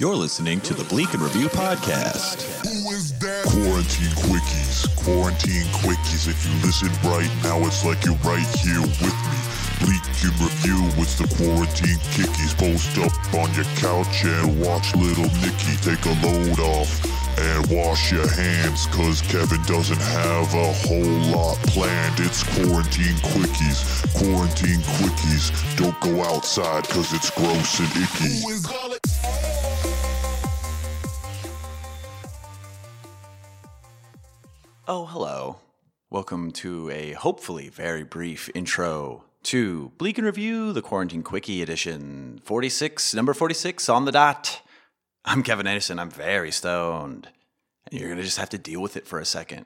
You're listening to the Bleak and Review podcast. Who is that? Quarantine quickies, quarantine quickies. If you listen right now, it's like you're right here with me. Bleak and review with the quarantine kickies. Post up on your couch and watch little Nicky take a load off. And wash your hands, cause Kevin doesn't have a whole lot planned. It's quarantine quickies, quarantine quickies. Don't go outside, cause it's gross and icky. Welcome to a hopefully very brief intro to Bleak and Review, the Quarantine Quickie Edition 46, number 46 on the dot. I'm Kevin Anderson. I'm very stoned. And you're going to just have to deal with it for a second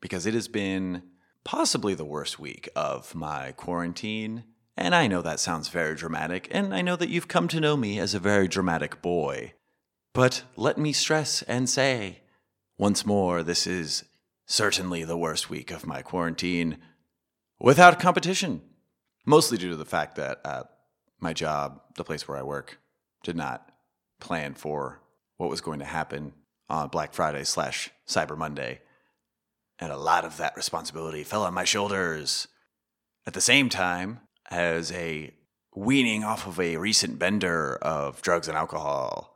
because it has been possibly the worst week of my quarantine. And I know that sounds very dramatic, and I know that you've come to know me as a very dramatic boy. But let me stress and say once more, this is certainly the worst week of my quarantine without competition. Mostly due to the fact that uh, my job, the place where I work, did not plan for what was going to happen on Black Friday slash Cyber Monday. And a lot of that responsibility fell on my shoulders. At the same time, as a weaning off of a recent bender of drugs and alcohol,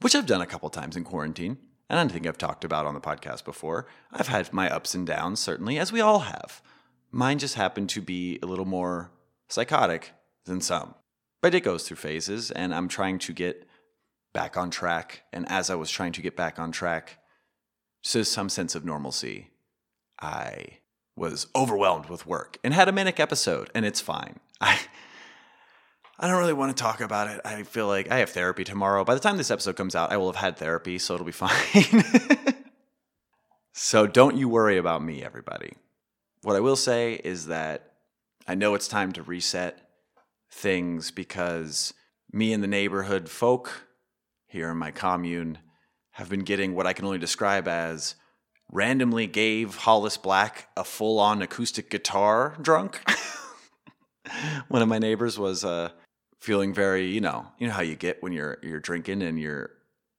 which I've done a couple times in quarantine, and I think I've talked about on the podcast before. I've had my ups and downs, certainly, as we all have. Mine just happened to be a little more psychotic than some. But it goes through phases, and I'm trying to get back on track. And as I was trying to get back on track to some sense of normalcy, I was overwhelmed with work and had a manic episode, and it's fine. I I don't really want to talk about it. I feel like I have therapy tomorrow. By the time this episode comes out, I will have had therapy, so it'll be fine. so don't you worry about me, everybody. What I will say is that I know it's time to reset things because me and the neighborhood folk here in my commune have been getting what I can only describe as randomly gave Hollis Black a full on acoustic guitar drunk. One of my neighbors was uh, feeling very, you know, you know how you get when you're you're drinking and you're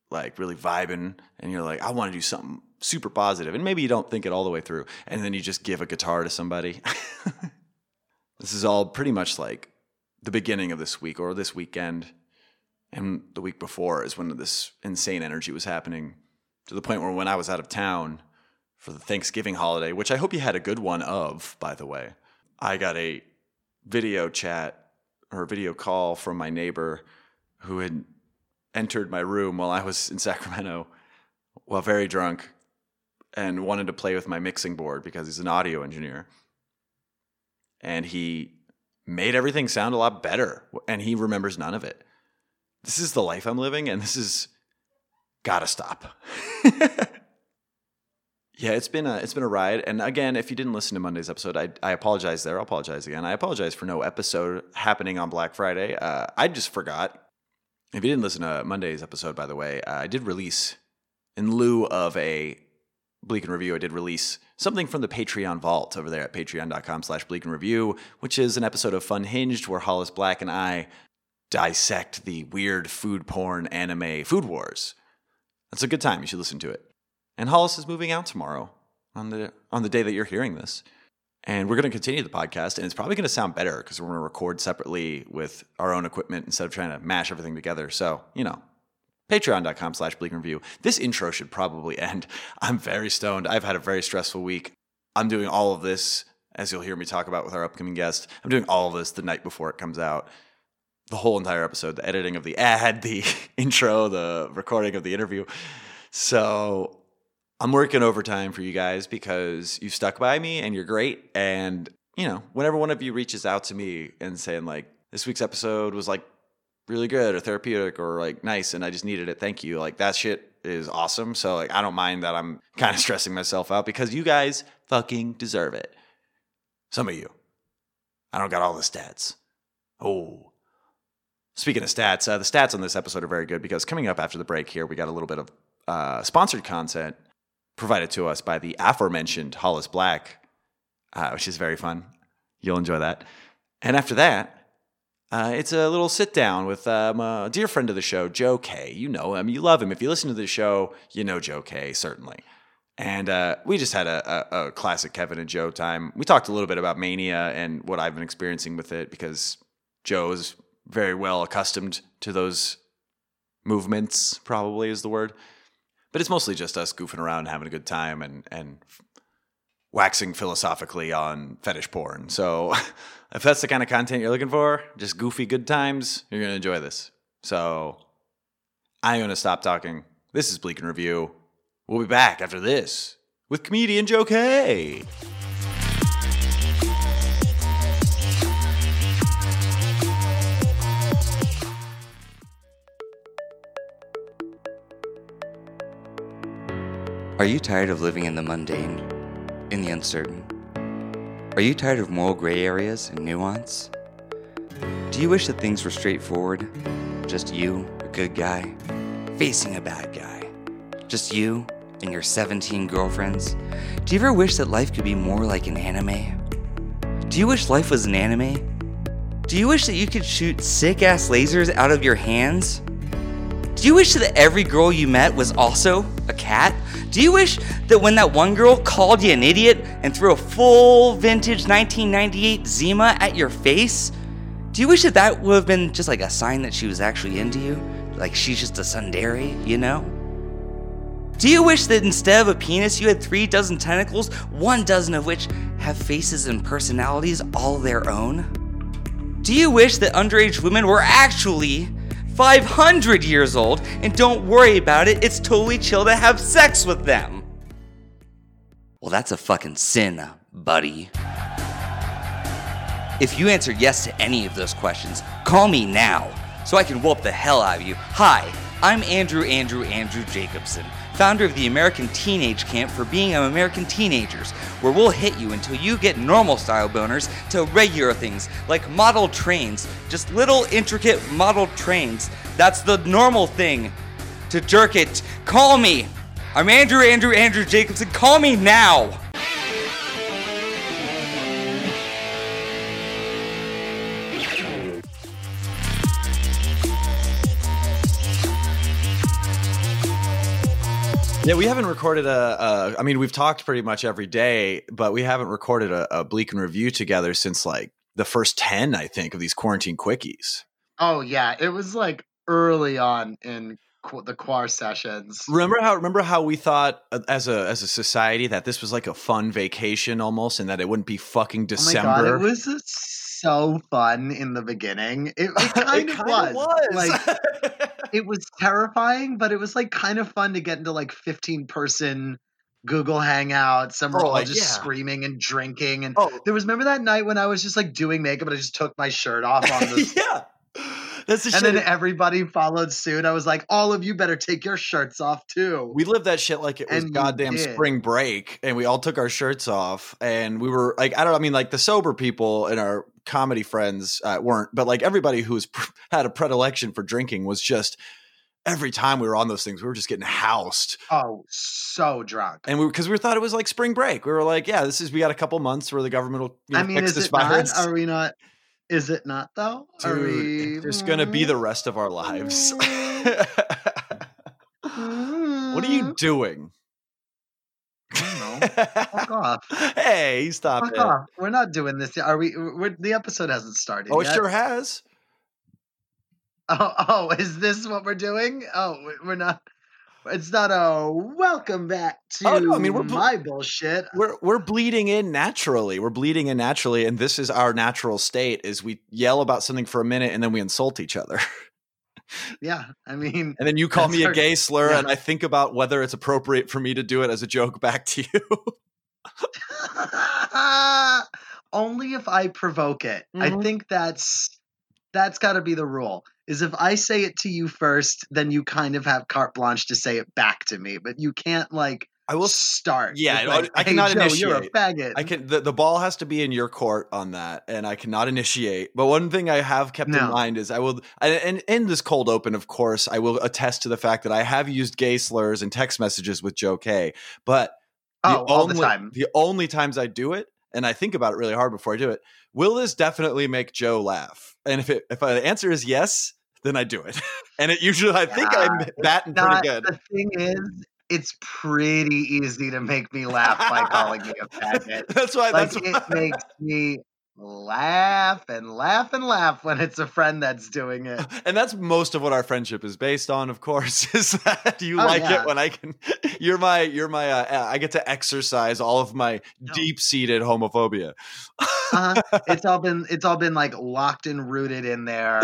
like really vibing and you're like, I want to do something super positive, and maybe you don't think it all the way through, and then you just give a guitar to somebody. this is all pretty much like the beginning of this week or this weekend, and the week before is when this insane energy was happening to the point where when I was out of town for the Thanksgiving holiday, which I hope you had a good one of, by the way, I got a video chat or a video call from my neighbor who had entered my room while I was in Sacramento while very drunk and wanted to play with my mixing board because he's an audio engineer. And he made everything sound a lot better and he remembers none of it. This is the life I'm living and this is gotta stop. Yeah, it's been a it's been a ride. And again, if you didn't listen to Monday's episode, I I apologize there. I'll apologize again. I apologize for no episode happening on Black Friday. Uh, I just forgot. If you didn't listen to Monday's episode, by the way, uh, I did release in lieu of a Bleak and Review. I did release something from the Patreon vault over there at patreon.com/slash Bleak and Review, which is an episode of Fun Hinged where Hollis Black and I dissect the weird food porn anime Food Wars. That's a good time. You should listen to it. And Hollis is moving out tomorrow on the on the day that you're hearing this. And we're going to continue the podcast, and it's probably going to sound better because we're going to record separately with our own equipment instead of trying to mash everything together. So, you know, patreon.com slash bleak review. This intro should probably end. I'm very stoned. I've had a very stressful week. I'm doing all of this, as you'll hear me talk about with our upcoming guest. I'm doing all of this the night before it comes out. The whole entire episode, the editing of the ad, the intro, the recording of the interview. So I'm working overtime for you guys because you stuck by me and you're great. And, you know, whenever one of you reaches out to me and saying, like, this week's episode was like really good or therapeutic or like nice and I just needed it, thank you. Like, that shit is awesome. So, like, I don't mind that I'm kind of stressing myself out because you guys fucking deserve it. Some of you. I don't got all the stats. Oh. Speaking of stats, uh, the stats on this episode are very good because coming up after the break here, we got a little bit of uh, sponsored content provided to us by the aforementioned Hollis Black, uh, which is very fun. You'll enjoy that. And after that, Uh, it's a little sit down with um, a dear friend of the show, Joe K. You know him, you love him. If you listen to the show, you know Joe K. Certainly. And uh, we just had a, a, a classic Kevin and Joe time. We talked a little bit about Mania and what I've been experiencing with it because Joe is very well accustomed to those movements, probably is the word. But it's mostly just us goofing around, having a good time, and and waxing philosophically on fetish porn. So if that's the kind of content you're looking for, just goofy good times, you're gonna enjoy this. So I'm gonna stop talking. This is Bleak and Review. We'll be back after this with comedian Joe K. Are you tired of living in the mundane, in the uncertain? Are you tired of moral gray areas and nuance? Do you wish that things were straightforward? Just you, a good guy, facing a bad guy? Just you and your 17 girlfriends? Do you ever wish that life could be more like an anime? Do you wish life was an anime? Do you wish that you could shoot sick ass lasers out of your hands? Do you wish that every girl you met was also a cat? Do you wish that when that one girl called you an idiot and threw a full vintage 1998 Zima at your face? Do you wish that that would have been just like a sign that she was actually into you? Like she's just a tsundere, you know? Do you wish that instead of a penis, you had three dozen tentacles, one dozen of which have faces and personalities all their own? Do you wish that underage women were actually 500 years old and don't worry about it? It's totally chill to have sex with them. Well, that's a fucking sin, buddy. If you answered yes to any of those questions, call me now so I can whoop the hell out of you. Hi, I'm Andrew Andrew Andrew Jacobson, founder of the American Teenage Camp for Being American Teenagers, where we'll hit you until you get normal style boners to regular things like model trains, just little intricate model trains. That's the normal thing. To jerk it, call me. I'm Andrew Andrew Andrew Jacobson. Call me now. Yeah, we haven't recorded a, a. I mean, we've talked pretty much every day, but we haven't recorded a, a bleak and review together since like the first ten, I think, of these quarantine quickies. Oh yeah, it was like early on in qu- the Quar sessions. Remember how? Remember how we thought uh, as a as a society that this was like a fun vacation almost, and that it wouldn't be fucking December. Oh my god, it was so fun in the beginning. It, it kind It of kinda was. Like it was terrifying, but it was like kind of fun to get into like 15 person Google Hangouts and we're Oh, all just yeah. screaming and drinking. And oh there was remember that night when I was just like doing makeup and I just took my shirt off on the yeah, that's the and shit. then everybody followed suit. I was like, all of you better take your shirts off too. we lived that shit like it was And goddamn spring break, and we all took our shirts off, and we were like, I don't, know, I mean, like the sober people and our comedy friends uh, weren't, but like everybody who was had a predilection for drinking was just every time we were on those things, we were just getting housed, oh, so drunk. and we because we thought it was like spring break. We were like, yeah, this is we got a couple months where the government will you know, I mean, fix is this it virus. not? Are we not? Is it not though? Are Dude, we? it's just gonna be the rest of our lives. what are you doing? Fuck off. hey, stop Fuck it. off. We're not doing this. yet. Are we? We're, the episode hasn't started. Oh, it yet. sure has. Oh, oh, is this what we're doing? Oh, we- we're not. It's not a welcome back to Oh, no, I mean, we're bl- my bullshit. We're we're bleeding in naturally. We're bleeding in naturally, and this is our natural state. Is we yell about something for a minute and then we insult each other, Yeah, I mean, and then you call me a gay slur, yeah. and I think about whether it's appropriate for me to do it as a joke back to you. only if I provoke it. I Mhm. think that's that's got to be the rule. Is if I say it to you first, then you kind of have carte blanche to say it back to me, but you can't like I will. start. yeah, with, I- like, I hey, cannot Joe, You're a faggot. I can. The, the ball has to be in your court on that, and I cannot initiate. But one thing I have kept in mind is I will, and, and in this cold open, of course, I will attest to the fact that I have used gay slurs and text messages with Joe K. But oh, all the only, time. The only times I do it, and I think about it really hard before I do it, will this definitely make Joe laugh? And if it if the answer is yes, then I do it. and it usually I think I'm batting pretty good. the thing is, it's pretty easy to make me laugh by calling me a faggot. That's why Like that's it makes me laugh and laugh and laugh when it's a friend that's doing it. and that's most of what our friendship is based on of course is that you Oh, like yeah. it when i can you're my you're my uh, i get to exercise all of my No. deep-seated homophobia Uh, it's all been it's all been like locked and rooted in there,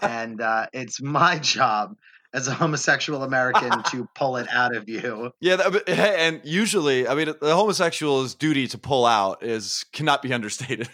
and uh, it's my job as a homosexual American to pull it out of you. yeah that, and usually i mean the homosexual's duty to pull out is cannot be understated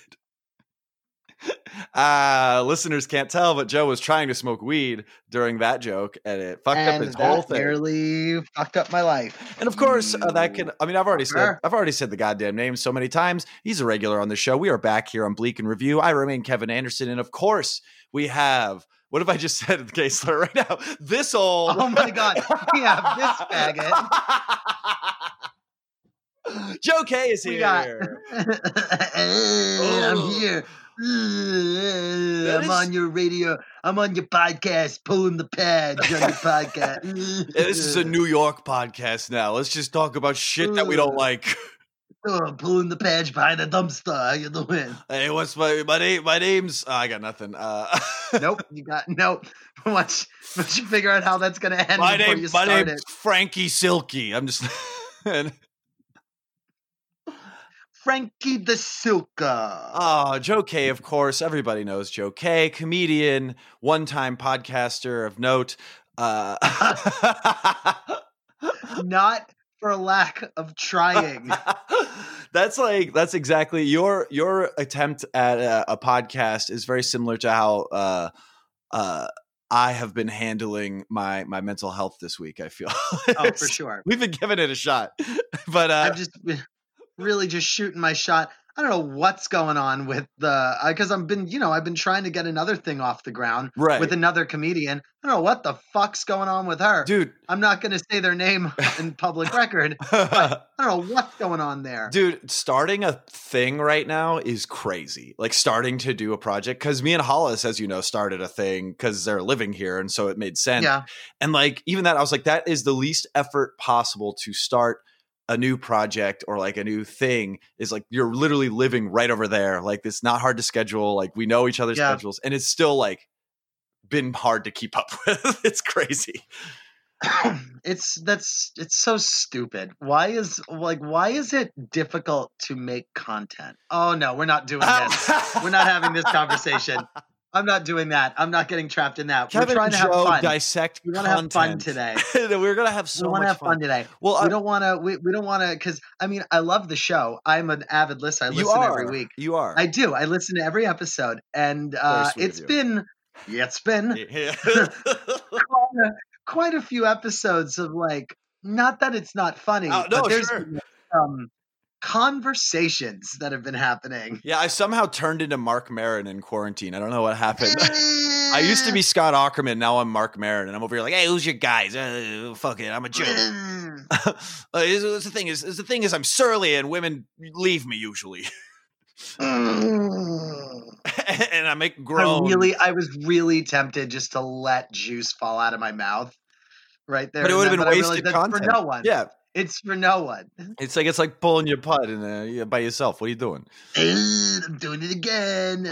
uh listeners can't tell but joe was trying to smoke weed during that joke and it fucked up his whole thing nearly fucked up my life. And of course, uh, that can. I mean, I've already said. fucker. I've already said the goddamn name so many times. He's a regular on the show. We are back here on Bleak and Review. I remain Kevin Anderson, and of course, we have. What have I just said the case slur right now? This old. Oh my God, we have this faggot. Joe K is here. got- I'm oh. here. I'm is- on your radio. I'm on your podcast, pulling the pads on your podcast. Yeah, this is a New York podcast now. Let's just talk about shit that we don't like. Oh, pulling the pads behind the dumpster. How you doing? Hey, what's my my name? My name's. oh, I got nothing. Uh, nope, you got nope. Once, once you figure out how that's gonna end my before name. you My name's it. Frankie Silky. I'm just. and, Frankie the Silka. Oh, Joe K, of course. Everybody knows Joe K, comedian, one time podcaster of note. Uh, Not for a lack of trying. that's like that's exactly your your attempt at a, a podcast is very similar to how uh, uh, I have been handling my my mental health this week. I feel. oh, for sure. We've been giving it a shot, but uh, I'm just really just shooting my shot. I don't know what's going on with the because I've been you know I've been trying to get another thing off the ground right, with another comedian. I don't know what the fuck's going on with her. dude. I'm not going to say their name in public record. I don't know what's going on there. Dude, starting a thing right now is crazy. Like starting to do a project because me and Hollis, as you know, started a thing because they're living here, and so it made sense. Yeah, And like even that, I was like, that is the least effort possible to start a new project or like a new thing. Is like you're literally living right over there. Like it's not hard to schedule. Like we know each other's Yeah. schedules, and it's still like been hard to keep up with. it's crazy. it's that's it's so stupid. Why is like why is it difficult to make content? Oh no, we're not doing this. We're not having this conversation. I'm not doing that. I'm not getting trapped in that. Kevin we're trying to have fun. dissect we want to have fun today. We're gonna have so we want much to have fun, today. Well, we I- don't want to. We, we don't want to because I mean I love the show. I'm an avid listener. I you listen are every week. You are. I do. I listen to every episode, and uh, it's been yeah, it's been Yeah. quite a, quite a few episodes of like not that it's not funny, Oh, no, but there's sure. been some conversations that have been happening. yeah, I somehow turned into Marc Maron in quarantine. I don't know what happened. I used to be Scott Aukerman. Now I'm Marc Maron, and I'm over here like, "Hey, who's your guys? Uh, fuck it, I'm a Joe." uh, it's- the thing is, it's the thing is, I'm surly, and women leave me usually, and I make I really, I was really tempted just to let juice fall out of my mouth right there. but it would have been wasted content. for no one. Yeah, it's for no one. it's like it's like pulling your putt and uh, yeah, by yourself. What are you doing? Eh, I'm doing it again.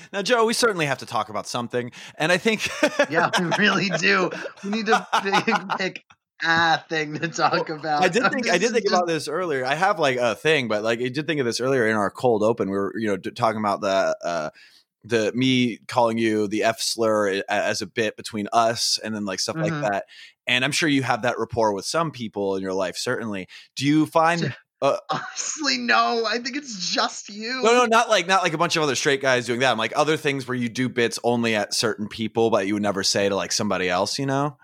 now, Joe, we certainly have to talk about something, and I think yeah, we really do. We need to pick, pick a thing to talk about. I did think I did think about this earlier. I have like a thing, but like I did think of this earlier in our cold open. We were you know talking about the uh the me calling you the F slur as a bit between us and then like stuff Mhm. like that. And I'm sure you have that rapport with some people in your life. Certainly, do you find? Honestly, no. I think it's just you. No, no, not like not like a bunch of other straight guys doing that. I'm like other things where you do bits only at certain people, but you would never say to like somebody else. You know?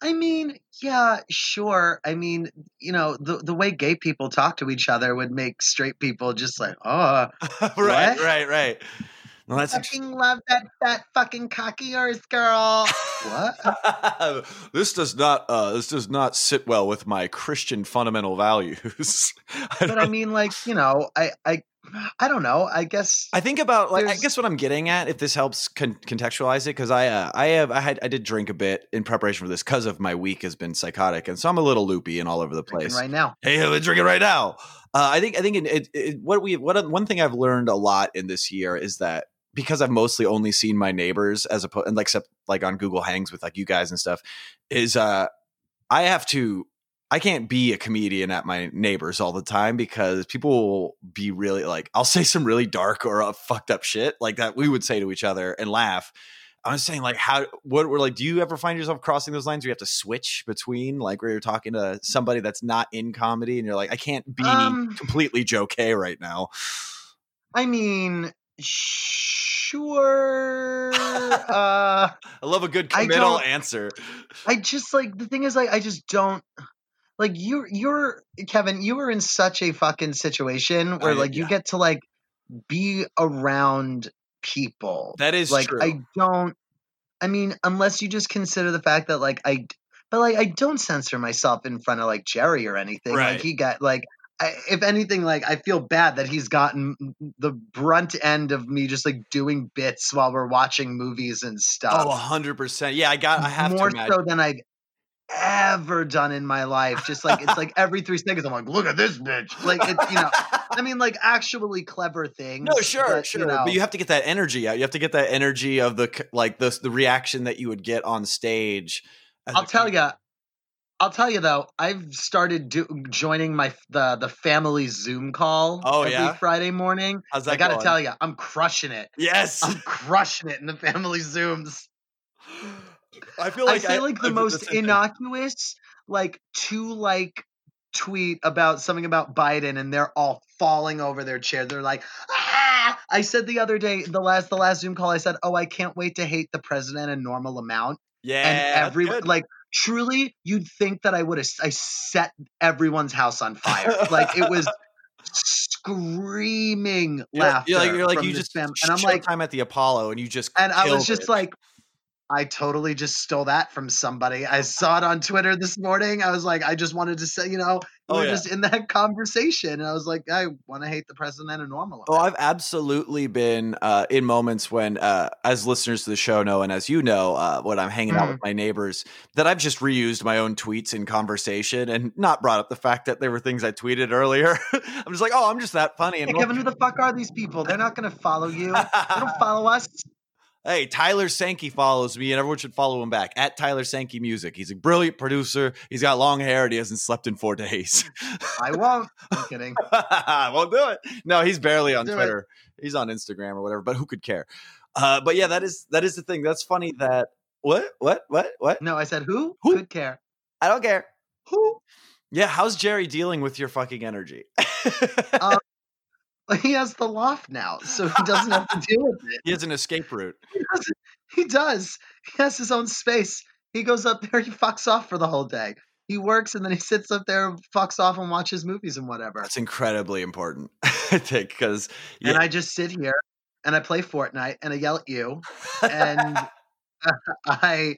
I mean, yeah, sure. I mean, you know, the the way gay people talk to each other would make straight people just like, oh, right, right, right. Well, that's fucking love that fat fucking cock of yours, girl. what? this does not uh, this does not sit well with my Christian fundamental values. I But I don't- mean, like, you know, I, I, I don't know. I guess I think about like I guess what I'm getting at, if this helps con- contextualize it, because I uh, I have I had I did drink a bit in preparation for this because of my week has been psychotic, and so I'm a little loopy and all over the drinking place. right now. Hey, I'm drinking right now. Uh, I think I think it, it, it, what we what one thing I've learned a lot in this year is that because I've mostly only seen my neighbors as opposed and like except like on Google Hangs with like you guys and stuff is uh I have to I can't be a comedian at my neighbors all the time because people will be really like I'll say some really dark or uh, fucked up shit like that we would say to each other and laugh. I was saying like how what we're like do you ever find yourself crossing those lines where you have to switch between like where you're talking to somebody that's not in comedy and you're like I can't be Um, completely Joe K right now. I mean, sure. uh, I love a good I committal don't- answer. I just like the thing is like I just don't like you. You're Kevin. You were in such a fucking situation where I- like you yeah. get to like be around people. That is like true. I don't. I mean, unless you just consider the fact that like I, but like I don't censor myself in front of like Jerry or anything. Right. Like he got like. I, if anything, like I feel bad that he's gotten the brunt end of me just like doing bits while we're watching movies and stuff oh, 100%. Yeah, I got I have more to so than I've ever done in my life. Just like it's like every three seconds, I'm like, look at this bitch. Like it's you know, I mean, like actually clever things. No, sure, but, sure. You know, But you have to get that energy out. You have to get that energy of the like the the reaction that you would get on stage. I'll tell you. I'll tell you though, I've started do, joining my the the family Zoom call Oh, every yeah? Friday morning. How's that I got to going? tell you, I'm crushing it. Yes. I'm crushing it in the family Zooms. I feel like I feel like the I- most that's the thing. innocuous, like two like tweet about something about Biden, and they're all falling over their chair. They're like, ah! I said the other day, the last the last Zoom call, I said, oh, I can't wait to hate the president a normal amount, Yeah. and everyone like. Truly, you'd think that I would have I set everyone's house on fire. like it was screaming laughter. you're like you're like you just fam- and I'm like, time at the Apollo and you just and I was just it. like, I totally just stole that from somebody. I saw it on Twitter this morning. I was like, I just wanted to say, you know, we Oh, were yeah. just in that conversation. And I was like, I want to hate the president and normal. Oh, I've absolutely been uh, in moments when, uh, as listeners to the show know, and as you know, uh, when I'm hanging out Mm. with my neighbors, that I've just reused my own tweets in conversation and not brought up the fact that there were things I tweeted earlier. I'm just like, oh, I'm just that funny. And Hey, Kevin, who the fuck are these people? They're not going to follow you. They don't follow us. Hey, Tyler Sankey follows me, and everyone should follow him back at Tyler Sankey Music. He's a brilliant producer. He's got long hair, and he hasn't slept in four days. I won't. I'm kidding. I won't do it. No, he's barely on Do it. Twitter. He's on Instagram or whatever. But who could care? Uh, but yeah, that is that is the thing. That's funny. That what what what what? No, I said who? Who? Could care. I don't care. Who? Yeah, how's Jerry dealing with your fucking energy? Uh, He has the loft now, so he doesn't have to deal with it. he has an escape route. He does. He does. He has his own space. He goes up there. He fucks off for the whole day. He works and then he sits up there, fucks off, and watches movies and whatever. That's incredibly important, I think, because And I just sit here and I play Fortnite and I yell at you. And I,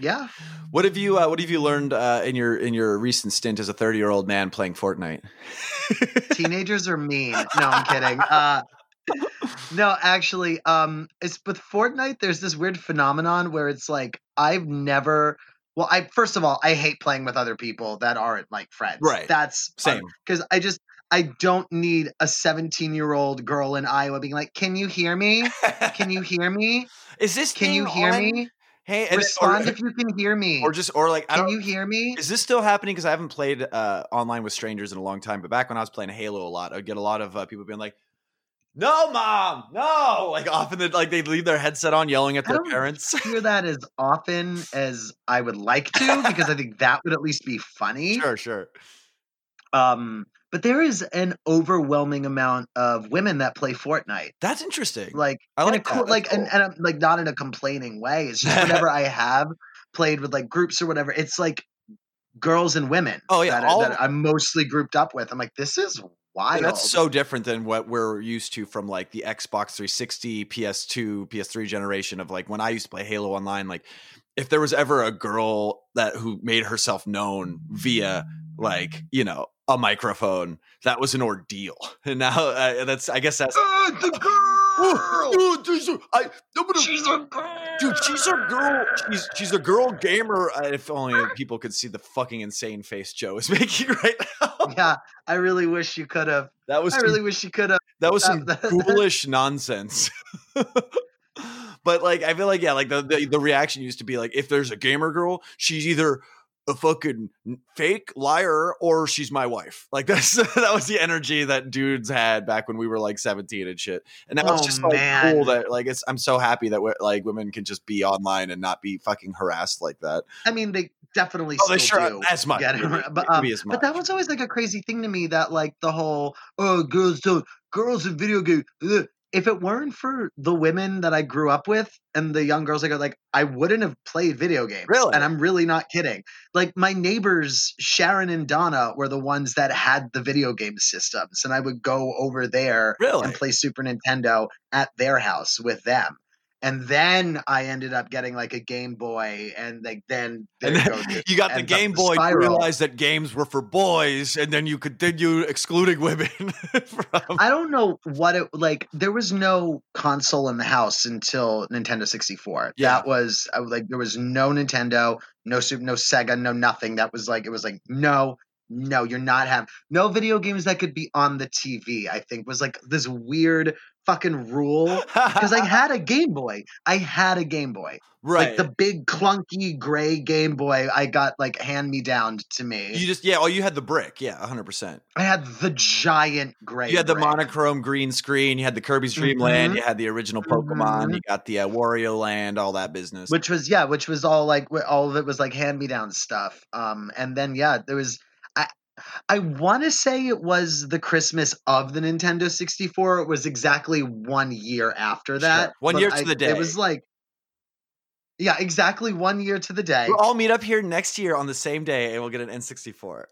yeah, what have you uh, what have you learned uh, in your in your recent stint as a thirty year old man playing Fortnite? teenagers are mean. No, I'm kidding. Uh, no, actually, um, it's with Fortnite. There's this weird phenomenon where it's like I've never. Well, I first of all, I hate playing with other people that aren't like friends. Right. That's Same. because I just I don't need a 17 year old girl in Iowa being like, "Can you hear me? Can you hear me? Is this Can you hear on? me? Hey, Respond or, if you can hear me. or just or like I Can you hear me?" Is this still happening? Because I haven't played uh, online with strangers in a long time. But back when I was playing Halo a lot, I'd get a lot of uh, people being like, "No, mom, no!" Like often, they'd, like they'd leave their headset on, yelling at I their don't parents. hear that as often as I would like to because I think that would at least be funny. sure, sure. Um, but there is an overwhelming amount of women that play Fortnite. That's interesting. Like, I in a like cool, like, and, cool. and I'm, like not in a complaining way. It's just whenever I have played with like groups or whatever, it's like girls and women. Oh, yeah, that, uh, all- that I'm mostly grouped up with. I'm like, this is wild. That's so different than what we're used to from like the Xbox 360, PS2, PS3 generation of like when I used to play Halo Online. Like, if there was ever a girl that who made herself known via like you know a microphone. That was an ordeal. And now uh, that's I guess that's Uh, the girl. Oh, she's a, I, I'm gonna, She's a girl. dude, she's a girl. She's she's a girl gamer. Uh, if only people could see the fucking insane face Joe is making right now. Yeah, I really wish you could have. That was I some, really wish you could have. that was some that- that- ghoulish nonsense. but like, I feel like yeah, like the, the the reaction used to be like, if there's a gamer girl, she's either a fucking fake liar or she's my wife. Like that's that was the energy that dudes had back when we were like 17 and shit. And now it's Oh, just like man. cool that like it's I'm so happy that like women can just be online and not be fucking harassed like that. I mean, they definitely Oh, still they sure do. as much. get it, but, um, as But that was always like a crazy thing to me that like the whole oh girls don't girls in video games. ugh." If it weren't for the women that I grew up with and the young girls I got like I wouldn't have played video games. Really? And I'm really not kidding. Like my neighbors Sharon and Donna were the ones that had the video game systems and I would go over there Really? and play Super Nintendo at their house with them. And then I ended up getting like a Game Boy, and like then And you then go, you got the Game Boy to spiral. realize that games were for boys, and then you continue excluding women from. I don't know what it like. There was no console in the house until Nintendo 64. Yeah. That was like there was no Nintendo, no Super, no Sega, no nothing. That was like it was like no, no, you're not have no video games that could be on the TV. I think was like this weird fucking rule because I had a Game Boy. I had a Game Boy, right. like the big clunky gray Game Boy. I got like hand me down to me. you just yeah. Oh, you had the brick. Yeah, hundred percent. I had the giant gray. You had the monochrome green screen. You had the Kirby's Dream Land. Mhm. You had the original Pokemon. Mhm. You got the uh, Wario Land. All that business. which was yeah which was all like all of it was like hand me down stuff um and then yeah there was i want to say it was the christmas of the nintendo 64 it was exactly one year after that Sure. One year to I- the day. it was like yeah exactly one year to the day We'll all meet up here next year on the same day, and we'll get an N64.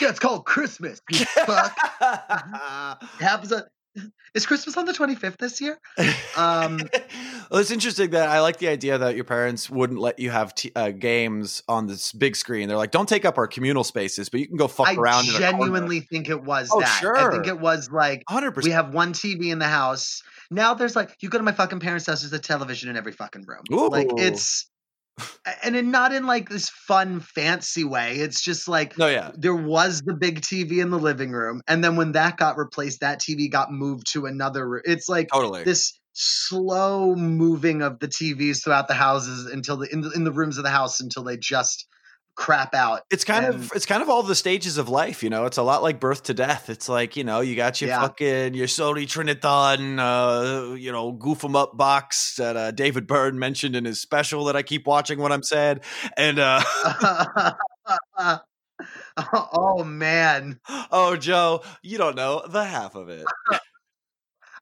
yeah it's called christmas you fuck mm-hmm. It happens on, is christmas on the 25th this year um well, it's interesting that I like the idea that your parents wouldn't let you have t- uh, games on this big screen. They're like, "Don't take up our communal spaces, but you can go fuck i around." I genuinely think it was Oh, that i think it was like 100. We have one TV in the house. Now there's like you go to my fucking parents' house, there's a television in every fucking room. Like it's and in, not in like this fun fancy way. It's just like No, yeah, there was the big TV in the living room, and then when that got replaced, that TV got moved to another room. It's like totally. this slow moving of the TVs throughout the houses until the in the, in the rooms of the house until they just crap out. it's kind and- of it's kind of all the stages of life, you know. It's a lot like birth to death. It's like you know, you got your Yeah. fucking your Sony Trinitron, uh, you know, goof goof 'em up box that uh, David Byrne mentioned in his special that I keep watching when I'm sad, and uh, oh man. oh Joe, you don't know the half of it.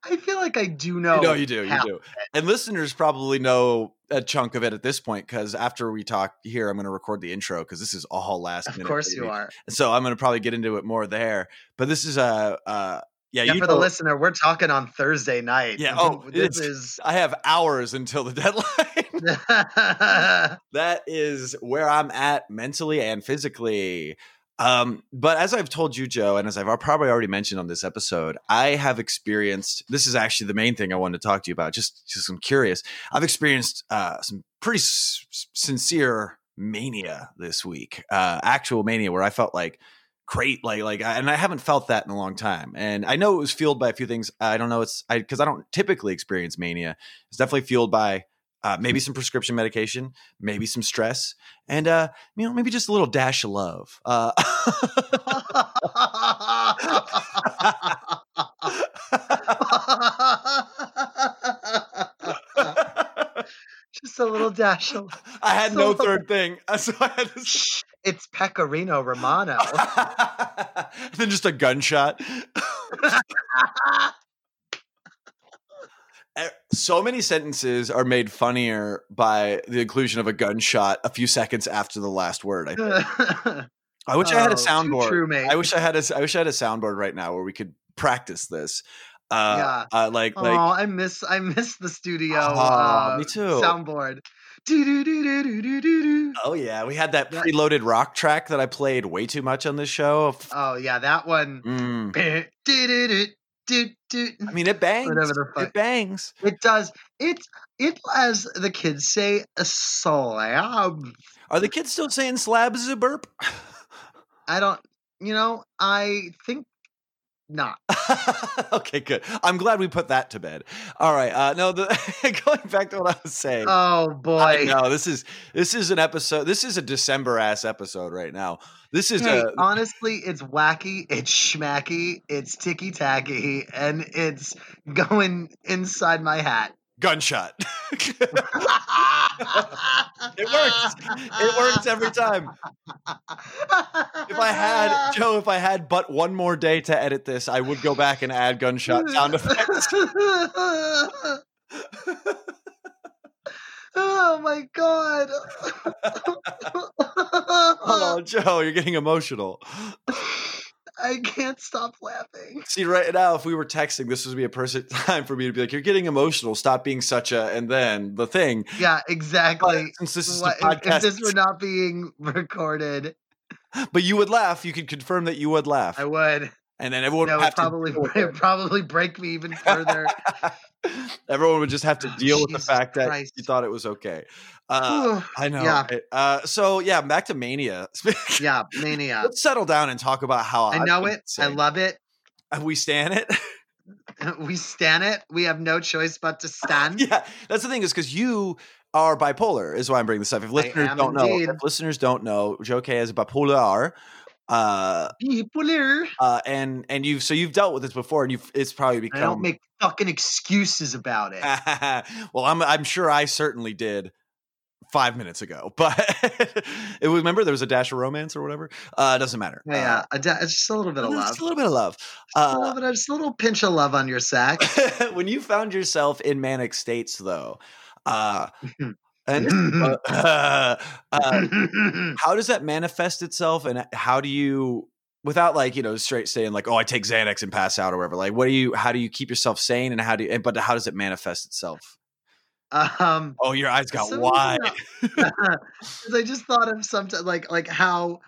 I feel like I do know. No, you do, you do. And listeners probably know a chunk of it at this point because after we talk here, I'm going to record the intro because this is all last minute. Of course you are. So I'm going to probably get into it more there. But this is a, uh, uh, yeah, Yeah, for the listener, we're talking on Thursday night. Yeah, oh, this is I have hours until the deadline. that is where I'm at mentally and physically. Um, but as I've told you, Joe, and as I've probably already mentioned on this episode, I have experienced. This is actually the main thing I wanted to talk to you about. Just, just I'm curious. I've experienced uh, some pretty s- sincere mania this week. Uh, actual mania where I felt like great, like like, and I haven't felt that in a long time. And I know it was fueled by a few things. I don't know. It's I because I don't typically experience mania. It's definitely fueled by uh, maybe some prescription medication, maybe some stress, and uh, you know, maybe just a little dash of love. Uh, Just a little dash of. I had no So- third thing, so I had to. It's Pecorino Romano. then just a gunshot. So many sentences are made funnier by the inclusion of a gunshot a few seconds after the last word. I. I wish I had a Oh, soundboard. true, mate. I wish I had a. I wish I had a soundboard right now where we could practice this. Uh, Yeah. uh, like oh, like I miss I miss the studio. Ah, uh, me too. Soundboard. Oh yeah, we had that That- preloaded rock track that I played way too much on this show. Oh yeah, that one. Mm. Do-do-do-do-do-do. I mean, it bangs. Whatever the fuck. It bangs. It does. It it as the kids say, a slab. Are the kids still saying slabs is a burp? I don't. You know, I think not. okay, good. I'm glad we put that to bed. All right. Uh, no, the, going back to what I was saying. Oh boy. No, this is this is an episode. This is a December ass episode right now. This is Hey, a honestly, it's wacky, it's schmacky, it's ticky tacky, and it's going inside my hat. Gunshot. it works. It works every time. If I had Joe, if I had but one more day to edit this, I would go back and add gunshot sound effects. oh my god. Oh, Joe, you're getting emotional. I can't stop laughing. See, right now, if we were texting, this would be a perfect time for me to be like, "You're getting emotional. Stop being such a." And then the thing, Yeah, but exactly. since this is What- the if, this were not being recorded, but you would laugh. You could confirm that you would laugh, I would. and then everyone That would would probably to. probably break me even further. everyone would just have to oh, deal with the Jesus fact that Christ. you thought it was okay. Uh, I know. Yeah. right? Uh, so yeah, back to mania. yeah, mania. Let's settle down and talk about how I know it. I love it. We stand it. We stand it. We have no choice but to stand. yeah, that's the thing is because you are bipolar. Is why I'm bringing this up. If listeners don't know, indeed. if listeners don't know, Joe K is bipolar. Uh, Bipolar. uh, and and you've so you've dealt with this before, and you've it's probably become. I don't make fucking excuses about it. well, I'm I'm sure I certainly did five minutes ago, but it was remember there was a dash of romance or whatever. Uh, it doesn't matter. Yeah, a da- it's just a little bit Uh, of love. just a little bit of love. Just a Uh, little bit of just a little pinch of love on your sack. when you found yourself in manic states, though, uh, and uh, uh, how does that manifest itself, and how do you? Without like you know straight saying like oh I take Xanax and pass out or whatever like what do you how do you keep yourself sane and how do you but how does it manifest itself um, oh your eyes got wide. wide 'cause I just thought of sometimes like like how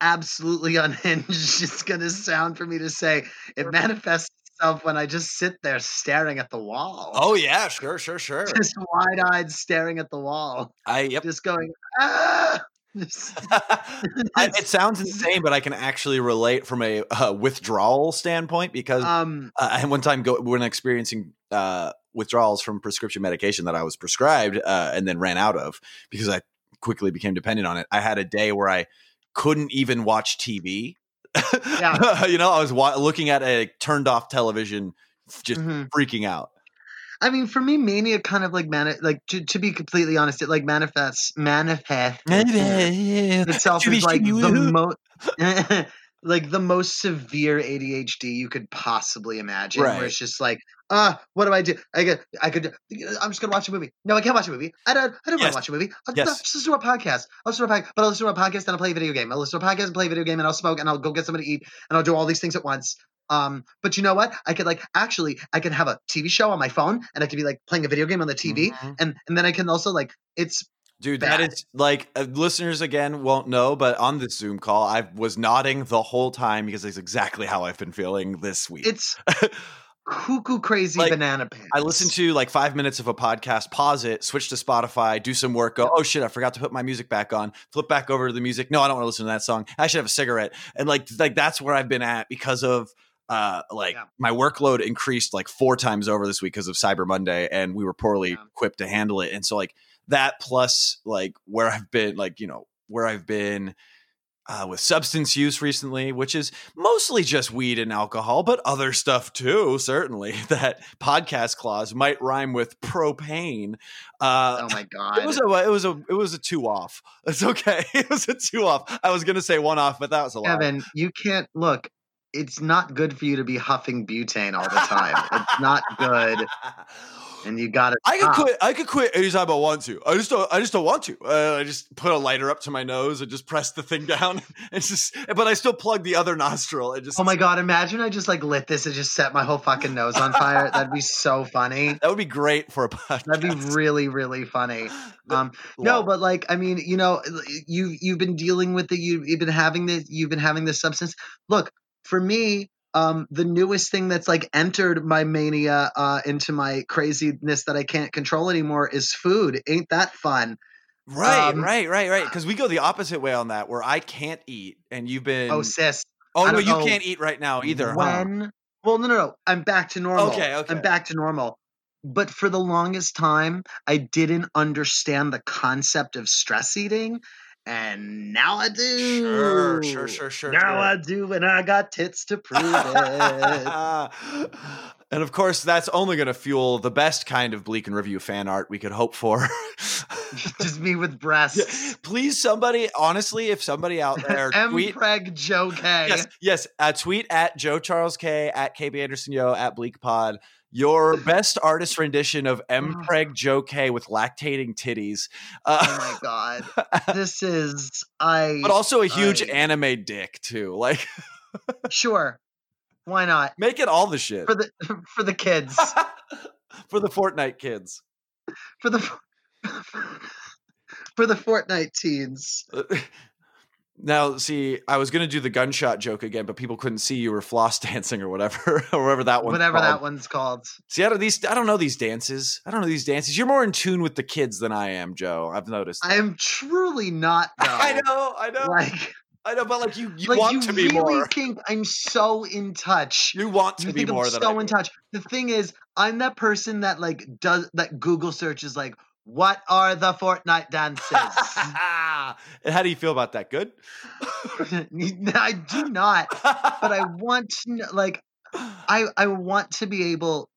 absolutely unhinged it's gonna sound for me to say it manifests itself when I just sit there staring at the wall. oh yeah sure sure sure just wide eyed staring at the wall. I yep Just going, ah it sounds insane but I can actually relate from a uh, withdrawal standpoint because um uh, I one time go when experiencing uh, withdrawals from prescription medication that I was prescribed uh, and then ran out of because I quickly became dependent on it. I had a day where I couldn't even watch TV. Yeah. you know, I was wa- looking at a turned off television, just mhm. freaking out. I mean, for me, mania kind of like mani- like to, to be completely honest, it like manifests manifest itself as like the most like the most severe ADHD you could possibly imagine. Right. Where it's just like, uh, what do I do? I could, I could, I'm just gonna watch a movie. No, I can't watch a movie. I don't, I don't Yes. want to watch a movie. I'll Yes. just listen to a podcast. I'll listen to a podcast, but I'll listen to a podcast and I'll play a video game. I'll listen to a podcast and play a video game and I'll smoke and I'll go get something to eat and I'll do all these things at once. Um, but you know what? I could like actually, I can have a TV show on my phone and I could be like playing a video game on the TV, Mhm. and and then I can also like it's Dude, that is like uh, listeners again won't know, but on this Zoom call, I was nodding the whole time because it's exactly how I've been feeling this week. it's cuckoo crazy Like, banana pants. I listen to like five minutes of a podcast, pause it, switch to Spotify, do some work, go, oh shit, I forgot to put my music back on, flip back over to the music. No, I don't want to listen to that song. I should have a cigarette. And like like that's where I've been at because of uh like Yeah. my workload increased like four times over this week because of Cyber Monday and we were poorly Yeah. equipped to handle it. And so like that plus like where I've been, like, you know, where I've been uh, with substance use recently, which is mostly just weed and alcohol, but other stuff too. Certainly, that podcast clause might rhyme with propane. Uh, Oh my god! it was a it was a it was a two off. It's okay. It was a two off. I was gonna say one off, but that was a lot. Kevin, you can't look. It's not good for you to be huffing butane all the time. it's not good. And you got to. I could quit. I could quit anytime I want to. I just don't. I just don't want to. Uh, I just put a lighter up to my nose and just press the thing down. It's just, but I still plug the other nostril. It just. Oh my god! Imagine I just like lit this and just set my whole fucking nose on fire. That'd be so funny. That would be great for a podcast. That'd be really, really funny. Um, no, but like, I mean, you know, you you've been dealing with it. You, you've been having this. You've been having this substance. Look, for me, um, the newest thing that's like entered my mania uh, into my craziness that I can't control anymore is food. Ain't that fun? Right, Um, right, right, right. Because we go the opposite way on that, where I can't eat, and you've been. Oh, sis. oh no, you know can't eat right now either. huh? When? Well, no, no, no. I'm back to normal. Okay, okay. I'm back to normal. But for the longest time, I didn't understand the concept of stress eating, and now I do. Sure, sure, sure, sure. Now sure. I do, and I got tits to prove it. and of course, that's only going to fuel the best kind of Bleak and Review fan art we could hope for. Just me with breasts. Please, somebody, honestly, if somebody out there M. tweet. Preg Joe K. Yes, yes. Uh, tweet at Joe Charles K, at KB Anderson Yo, at Bleak Pod. Your best artist rendition of Mpreg Joe K with lactating titties. Oh Uh, my god. This is I but also a huge I- anime dick, too. Like, sure. Why not? make it all the shit For the for the kids. for the Fortnite kids. for the for the Fortnite teens. Now, see, I was gonna do the gunshot joke again, but people couldn't see you were floss dancing or whatever, or whatever that one. Whatever that one's called. See, I don't these. I don't know these dances. I don't know these dances. You're more in tune with the kids than I am, Joe. I've noticed. I am truly not though. I know, I know, Like, I know. But like, you, you like want you to be really more. think I'm so in touch. You want to You be think more I'm than so in touch. The thing is, I'm that person that like does that Google search is like, what are the Fortnite dances? and how do you feel about that? Good. I do not, but I want to like I I want to be able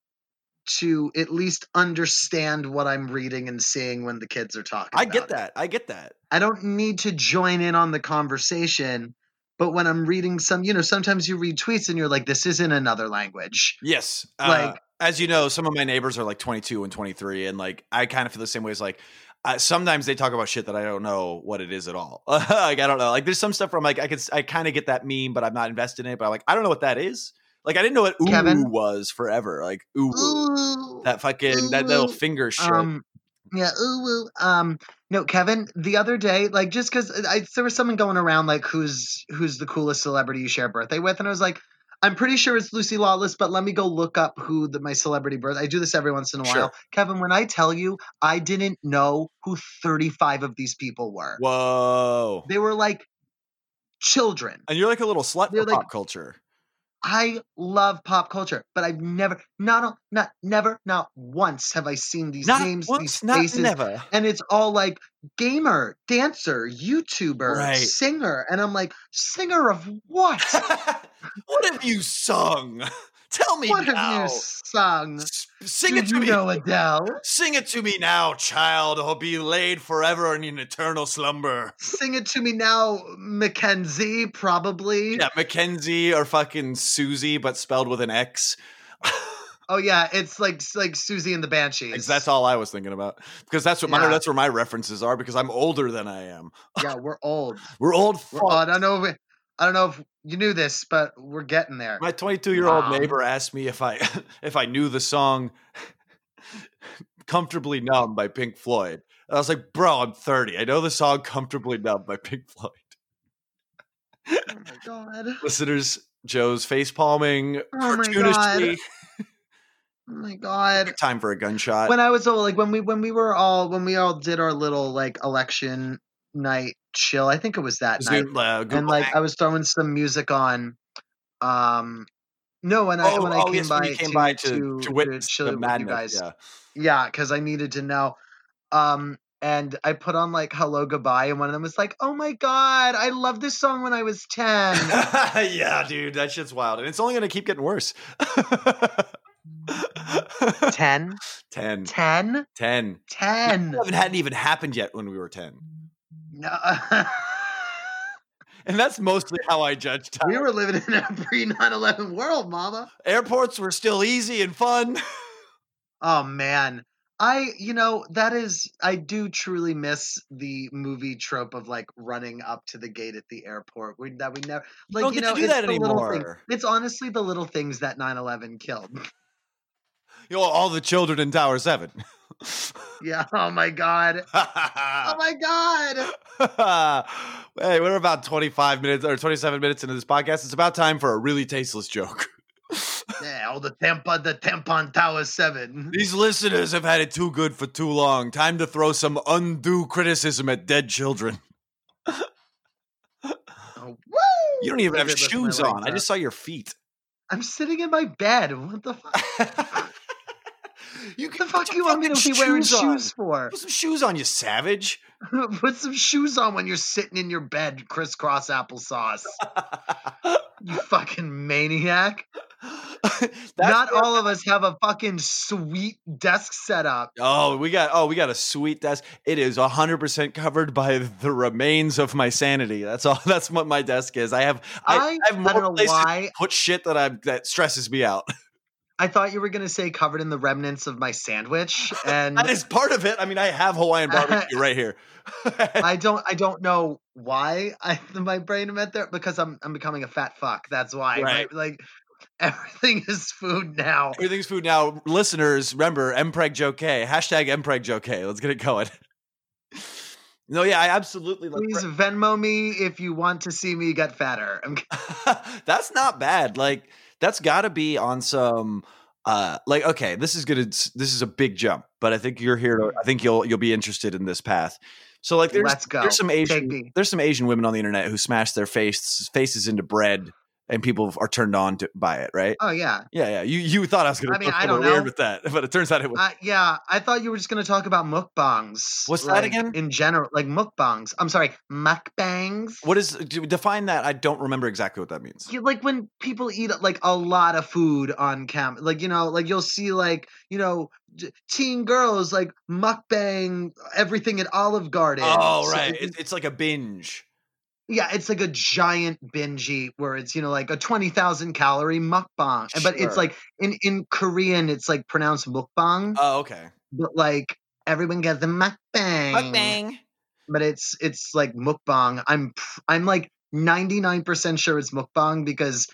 to at least understand what I'm reading and seeing when the kids are talking. I get it. that. I get that. I don't need to join in on the conversation, but when I'm reading some, you know, sometimes you read tweets and you're like, this is in another language. Yes. Uh, Like- as you know, some of my neighbors are like 22 and 23, and like I kind of feel the same way as like. Uh, sometimes they talk about shit that I don't know what it is at all. like I don't know. Like there's some stuff where I'm like I could I kind of get that meme, but I'm not invested in it. But I'm like I don't know what that is. Like I didn't know what ooh Kevin? was forever. Like ooh, Ooh. that fucking that little finger shit. Um, yeah, ooh, ooh. Um, no, Kevin. The other day, like, just because there was someone going around like, who's who's the coolest celebrity you share a birthday with, and I was like, I'm pretty sure it's Lucy Lawless, but let me go look up who the, my celebrity birth. I do this every once in a while. Sure. Kevin, when I tell you, I didn't know who 35 of these people were. Whoa. They were like children. And you're like a little slut They're for like- pop culture. I love pop culture, but I've never, not, not, never, not once have I seen these Not names, once, these not faces, never. and it's all like gamer, dancer, YouTuber, Right. singer, and I'm like, singer of what? what have you sung? Tell me what now. have you sung? Sing it to you me. know Adele? Sing it to me now, child, or be laid forever in an eternal slumber. Sing it to me now, Mackenzie, probably. Yeah, Mackenzie or fucking Susie, but spelled with an X. Oh yeah, it's like it's like Siouxsie and the Banshees. That's all I was thinking about because that's what my that's where my references are because I'm older than I am. Yeah, we're old. We're old. We're, fuck. I know. I don't know if you knew this, but we're getting there. My 22 year old Um, neighbor asked me if I if I knew the song "Comfortably Numb" by Pink Floyd. And I was like, "Bro, I'm 30. I know the song "Comfortably Numb" by Pink Floyd." Oh my god. Listeners, Joe's face palming Oh my cartoonishly. Oh my god. Time for a gunshot. When I was all like when we when we were all when we all did our little like election night chill, I think it was that night. Uh, and like I was throwing some music on. Um, no, when I oh, when I oh, came yes, by came to, by to, to, witness chill the with madness. you guys, Yeah. yeah, because I needed to know. Um, and I put on like "Hello Goodbye," and one of them was like, "Oh my god, I love this song when I was 10. yeah, dude, that shit's wild, and it's only gonna keep getting worse. 10, 10, 10, 10. 10. It hadn't even happened yet when we were 10. No. And that's mostly how I judge time. we were living in a pre 9 11 world, mama. Airports were still easy and fun. Oh man. I, you know, that is, I do truly miss the movie trope of like running up to the gate at the airport. We, that we never, like, don't you get to know, do it's that the little thing. anymore. It's honestly the little things that 9 11 killed. You know, all the children in Tower Seven. Yeah. Oh my God. Oh my God. hey, we're about 25 minutes or 27 minutes into this podcast. It's about time for a really tasteless joke. Yeah. Oh, the tampon, the tampon tower seven. These listeners have had it too good for too long. Time to throw some undue criticism at dead children. Oh! You don't even have shoes on. I just saw your feet. I'm sitting in my bed. What the fuck? You the fuck you want me to fucking be wearing shoes on. shoes for? Put some shoes on, you savage. Put some shoes on when you're sitting in your bed, crisscross applesauce. You fucking maniac. Not where- all of us have a fucking sweet desk setup. Oh, we got oh, we got a sweet desk. It is hundred percent covered by the remains of my sanity. That's all. That's what my desk is. I have I, I, I have I more don't know places to why. put shit that I that stresses me out. I thought you were gonna say covered in the remnants of my sandwich, and that is part of it. I mean, I have Hawaiian barbecue right here. I don't I don't know why I my brain went there because I'm I'm becoming a fat fuck. That's why. Right. Right? Like everything is food now. Everything's food now. Listeners, remember Mpreg Joe K. Hashtag Mpreg Joe K. Let's get it going. No, yeah, I absolutely like. Please Venmo me if you want to see me get fatter. That's not bad. Like that's got to be on some. Uh, like okay, this is gonna. This is a big jump, but I think you're here to. I think you'll you'll be interested in this path. So like, there's Let's go. there's some Asian there's some Asian women on the internet who smash their face faces into bread, and people are turned on to by it, right? Oh yeah. Yeah, yeah. You you thought I was gonna I mean, I don't know. weird with that, but it turns out it was. Uh, yeah, I thought you were just going to talk about mukbangs. What's that again? In general, like mukbangs. I'm sorry, mukbangs. what is define that? I don't remember exactly what that means. You- like when people eat like a lot of food on cam, like you know, like you'll see like you know, teen girls like mukbang everything at Olive Garden. Oh right, it, it's like a binge. Yeah, it's like a giant bingey where it's you know like a twenty thousand calorie mukbang, but it's like in in Korean it's like pronounced mukbang, Oh okay. but like everyone gets the mukbang. Mukbang. But it's it's like mukbang. I'm I'm like 99% sure it's mukbang because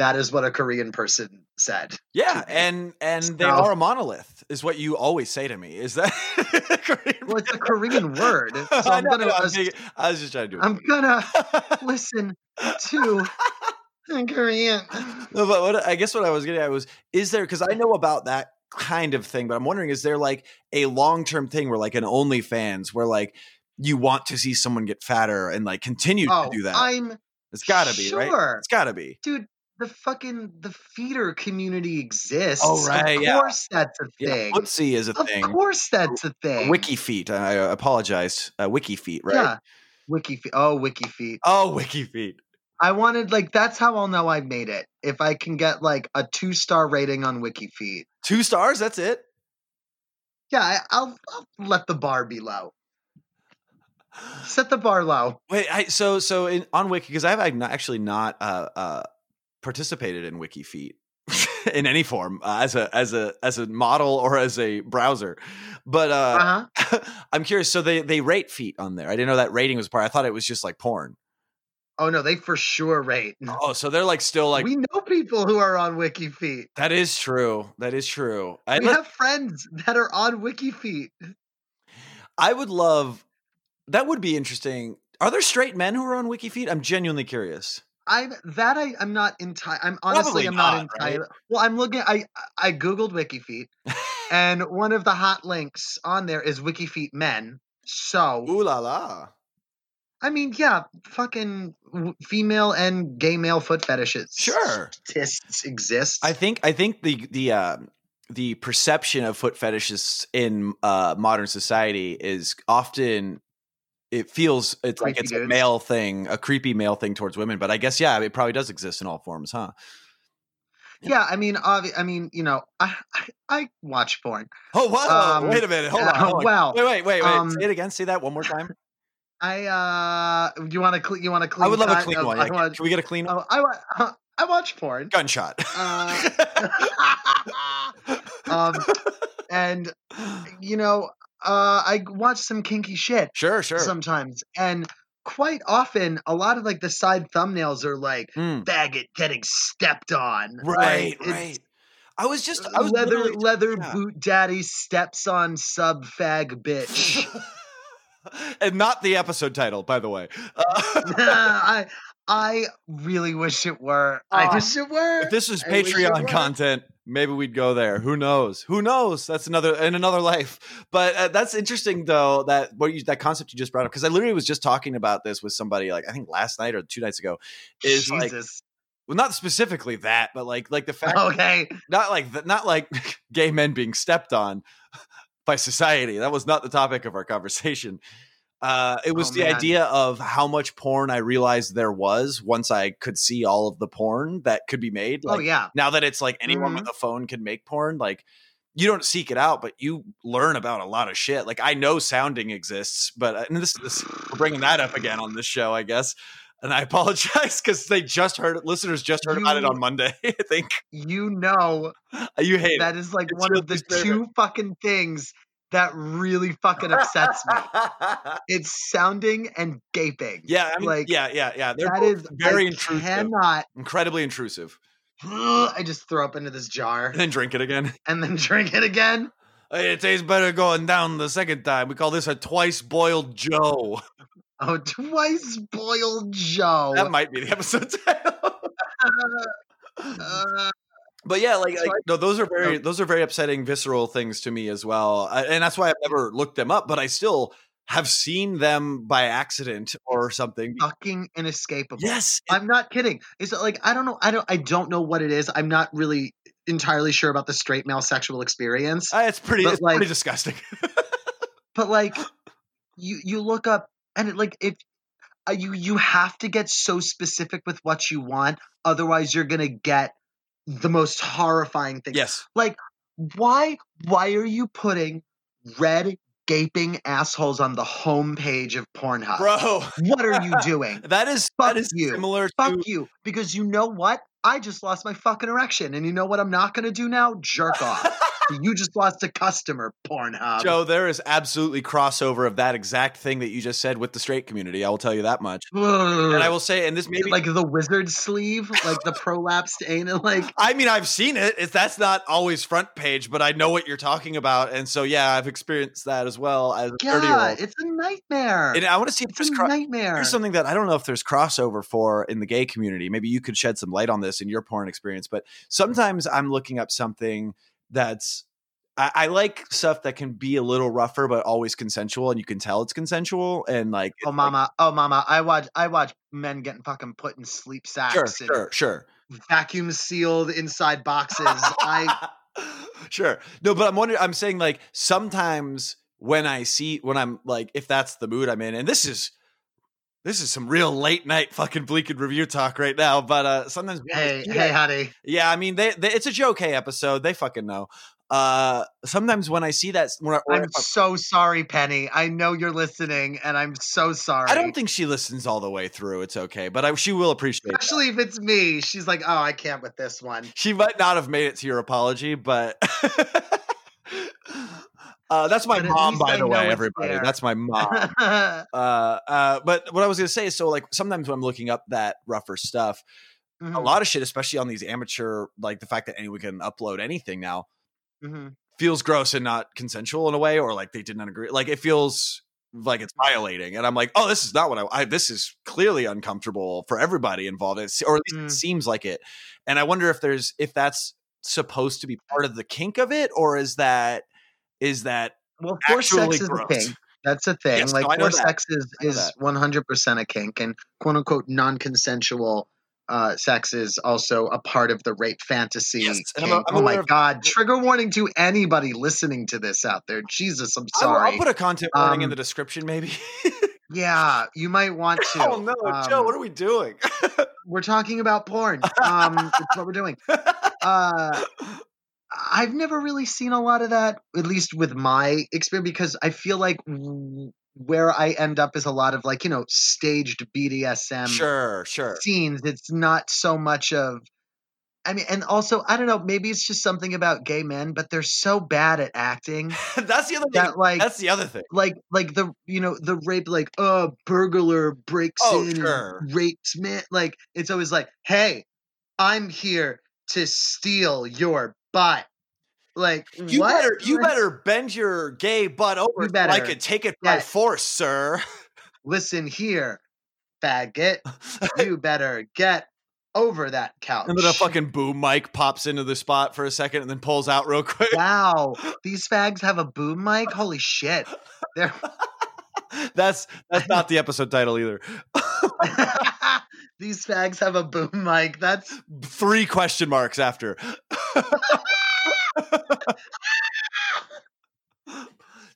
that is what a Korean person said. Yeah, and and they are a monolith, is what you always say to me. Is that Korean? Well, it's a Korean word. So I, I'm know, gonna I was being- I was just trying to do it. I'm gonna listen to Korean. No, but what I guess what I was getting at was, is there because I know about that kind of thing, but I'm wondering, is there like a long term thing where like an OnlyFans where like you want to see someone get fatter and like continue Oh, to do that? I'm it's gotta be, right? It's gotta be. dude. The fucking the feeder community exists. Oh, right, Of yeah. course, that's a Yeah, thing. footsie is a of thing. course, that's a thing. Wiki feet. I uh, apologize. Uh, wiki feet, right? Yeah. Wiki feet. Oh, wiki feet. Oh, wiki feet. I wanted like that's how I'll know I made it if I can get like a two star rating on WikiFeet. Two stars. That's it. Yeah, I, I'll, I'll let the bar be low. Set the bar low. Wait, I, so so in, on Wiki because I've, I've not, actually not uh, uh, participated in Wiki Feet in any form uh, as a as a as a model or as a browser, but uh, Uh huh. I'm curious. So they they rate feet on there. I didn't know that rating was part. I thought it was just like porn. Oh no, they for sure rate. Oh, so they're like still like we know people who are on WikiFeet. that is true. That is true. I We have friends that are on WikiFeet. I would love. That would be interesting. Are there straight men who are on Wiki Feet? I'm genuinely curious. I'm that I I'm not entirely. I'm honestly Probably I'm not, not, right? entirely. Well, I'm looking. I I googled WikiFeet, and one of the hot links on there is WikiFeet men. So Ooh la la. I mean, yeah, fucking female and gay male foot fetishes. Sure. Tists exist. I think I think the the uh, the perception of foot fetishes in uh, modern society is often it feels it's like Creepy it's a male thing, a creepy male thing towards women. But I guess yeah, it probably does exist in all forms, huh? yeah, I mean, obvi- I mean, you know, I I, I watch porn. Oh wow! Um, wait a minute, hold on. Hold on. well, wait, wait, wait, wait. um, Say it again. Say that one more time. I uh, do you want to clean? You want to clean? I would love a clean of- one. I want- Can we get a clean one? oh, I wa- I watch porn. Gunshot. Uh, um, and you know, uh, I watch some kinky shit Sure, sure. sometimes, and quite often, a lot of like the side thumbnails are like Mm, faggot getting stepped on, right, Like, right. I was just I was leather leather yeah. boot daddy steps on sub fag bitch. and not the episode title, by the way. Uh, I I really wish it were. I Ah, wish it were. if this was I Patreon content, maybe we'd go there. Who knows? Who knows? That's another in another life. But uh, that's interesting though that what you that concept you just brought up because I literally was just talking about this with somebody like I think last night or two nights ago. Is like well, not specifically that, but like like the fact okay. not like th- not like gay men being stepped on by society. That was not the topic of our conversation. Uh, it was Oh, the man. idea of how much porn I realized there was once I could see all of the porn that could be made. oh yeah. now that it's like anyone with a phone can make porn, like you don't seek it out, but you learn about a lot of shit. Like I know sounding exists, but uh, and this, this we're bringing that up again on this show, I guess. And I apologize because they just heard it. Listeners just heard about it on Monday. I think You know you hate that is like It's one of the two fucking things that really fucking upsets me. It's sounding and gaping. yeah, I mean, like yeah, yeah, yeah. They're that is very I intrusive, Cannot. incredibly intrusive. I just throw up into this jar And then drink it again. and then drink it again. It tastes better going down the second time. We call this a twice boiled Joe. Oh, twice boiled Joe. That might be the episode title. Uh, But yeah, like, like, no, those are very those are very upsetting, visceral things to me as well, I, and that's why I've never looked them up. But I still have seen them by accident or something. fucking inescapable. Yes, I'm not kidding. Is it like I don't know. I don't. I don't know what it is. I'm not really entirely sure about the straight male sexual experience. uh, it's pretty. It's pretty disgusting. but like, you you look up and it like if uh, you you have to get so specific with what you want, otherwise you're gonna get the most horrifying thing. yes, Like, why why are you putting red gaping assholes on the homepage of Pornhub? bro. What are you doing? That is Fuck that is you. similar Fuck to you. Because you know what? I just lost my fucking erection. And you know what I'm not going to do now? Jerk off. you just lost a customer, Pornhub. Joe. There is absolutely crossover of that exact thing that you just said with the straight community. I will tell you that much. And I will say, and this maybe like the wizard sleeve, like the prolapsed anal, like I mean, I've seen it. It's, that's not always front page, but I know what you're talking about, and so yeah, I've experienced that as well as a thirty year yeah, it's a nightmare. And I want to see if it's there's a cro- nightmare. here's something that I don't know if there's crossover for in the gay community. Maybe you could shed some light on this in your porn experience. But sometimes I'm looking up something that's I, I like stuff that can be a little rougher, but always consensual, and you can tell it's consensual. And like, Oh it's like- mama, oh mama, I watch I watch men getting fucking put in sleep sacks sure, and sure, sure. vacuum sealed inside boxes. I sure. No, but I'm wondering, I'm saying like sometimes when I see, when I'm like, if that's the mood I'm in, and this is, this is some real late night fucking bleak and review talk right now, but uh sometimes hey, see hey that- honey. yeah, I mean, they, they it's a joke hey episode, they fucking know. Uh sometimes when I see that, when I, or I'm I'm- so sorry, Penny. I know you're listening and I'm so sorry. I don't think she listens all the way through. It's okay, but I, she will appreciate. that. Especially if it's me. She's like, oh, I can't with this one. She might not have made it to your apology, but uh, that's my mom, by the way, everybody. there. That's my mom. uh, uh, but what I was gonna say is, so like sometimes when I'm looking up that rougher stuff, a Mhm, lot of shit, especially on these amateur, like the fact that anyone can upload anything now, mhm. feels gross and not consensual in a way, or like they didn't agree. Like it feels like it's violating, and I'm like, oh, this is not what I. I this is clearly uncomfortable for everybody involved, it's, or at least Mm. it seems like it. And I wonder if there's if that's supposed to be part of the kink of it, or is that is that Well, forced sex is gross? a kink. That's a thing. Yes, like no, forced sex is is one hundred percent a kink, and quote unquote non-consensual uh, sex is also a part of the rape fantasy. Yes, and I'm- kink. I'm oh my of- god! Trigger warning to anybody listening to this out there. Jesus, I'm sorry. I'll put a content warning in Um, the description, maybe. yeah, you might want to. oh no, Joe, Um, what are we doing? we're talking about porn. Um, that's what we're doing. Uh, I've never really seen a lot of that, at least with my experience, because I feel like w- where I end up is a lot of like you know staged BDSM sure, sure. scenes. It's not so much of I mean, and also I don't know. Maybe it's just something about gay men, but they're so bad at acting that's the other thing. like that's the other thing. like like the you know the rape like uh burglar breaks Oh, in sure. rapes man like it's always like hey i'm here to steal your butt like You what? better you better bend your gay butt over You so I could take it by Yeah. force, sir. listen here faggot you better get over that couch And then a fucking boom mic pops into the spot for a second and then pulls out real quick. wow these fags have a boom mic holy shit they're that's that's not the episode title either. These fags have a boom mic that's Three question marks after.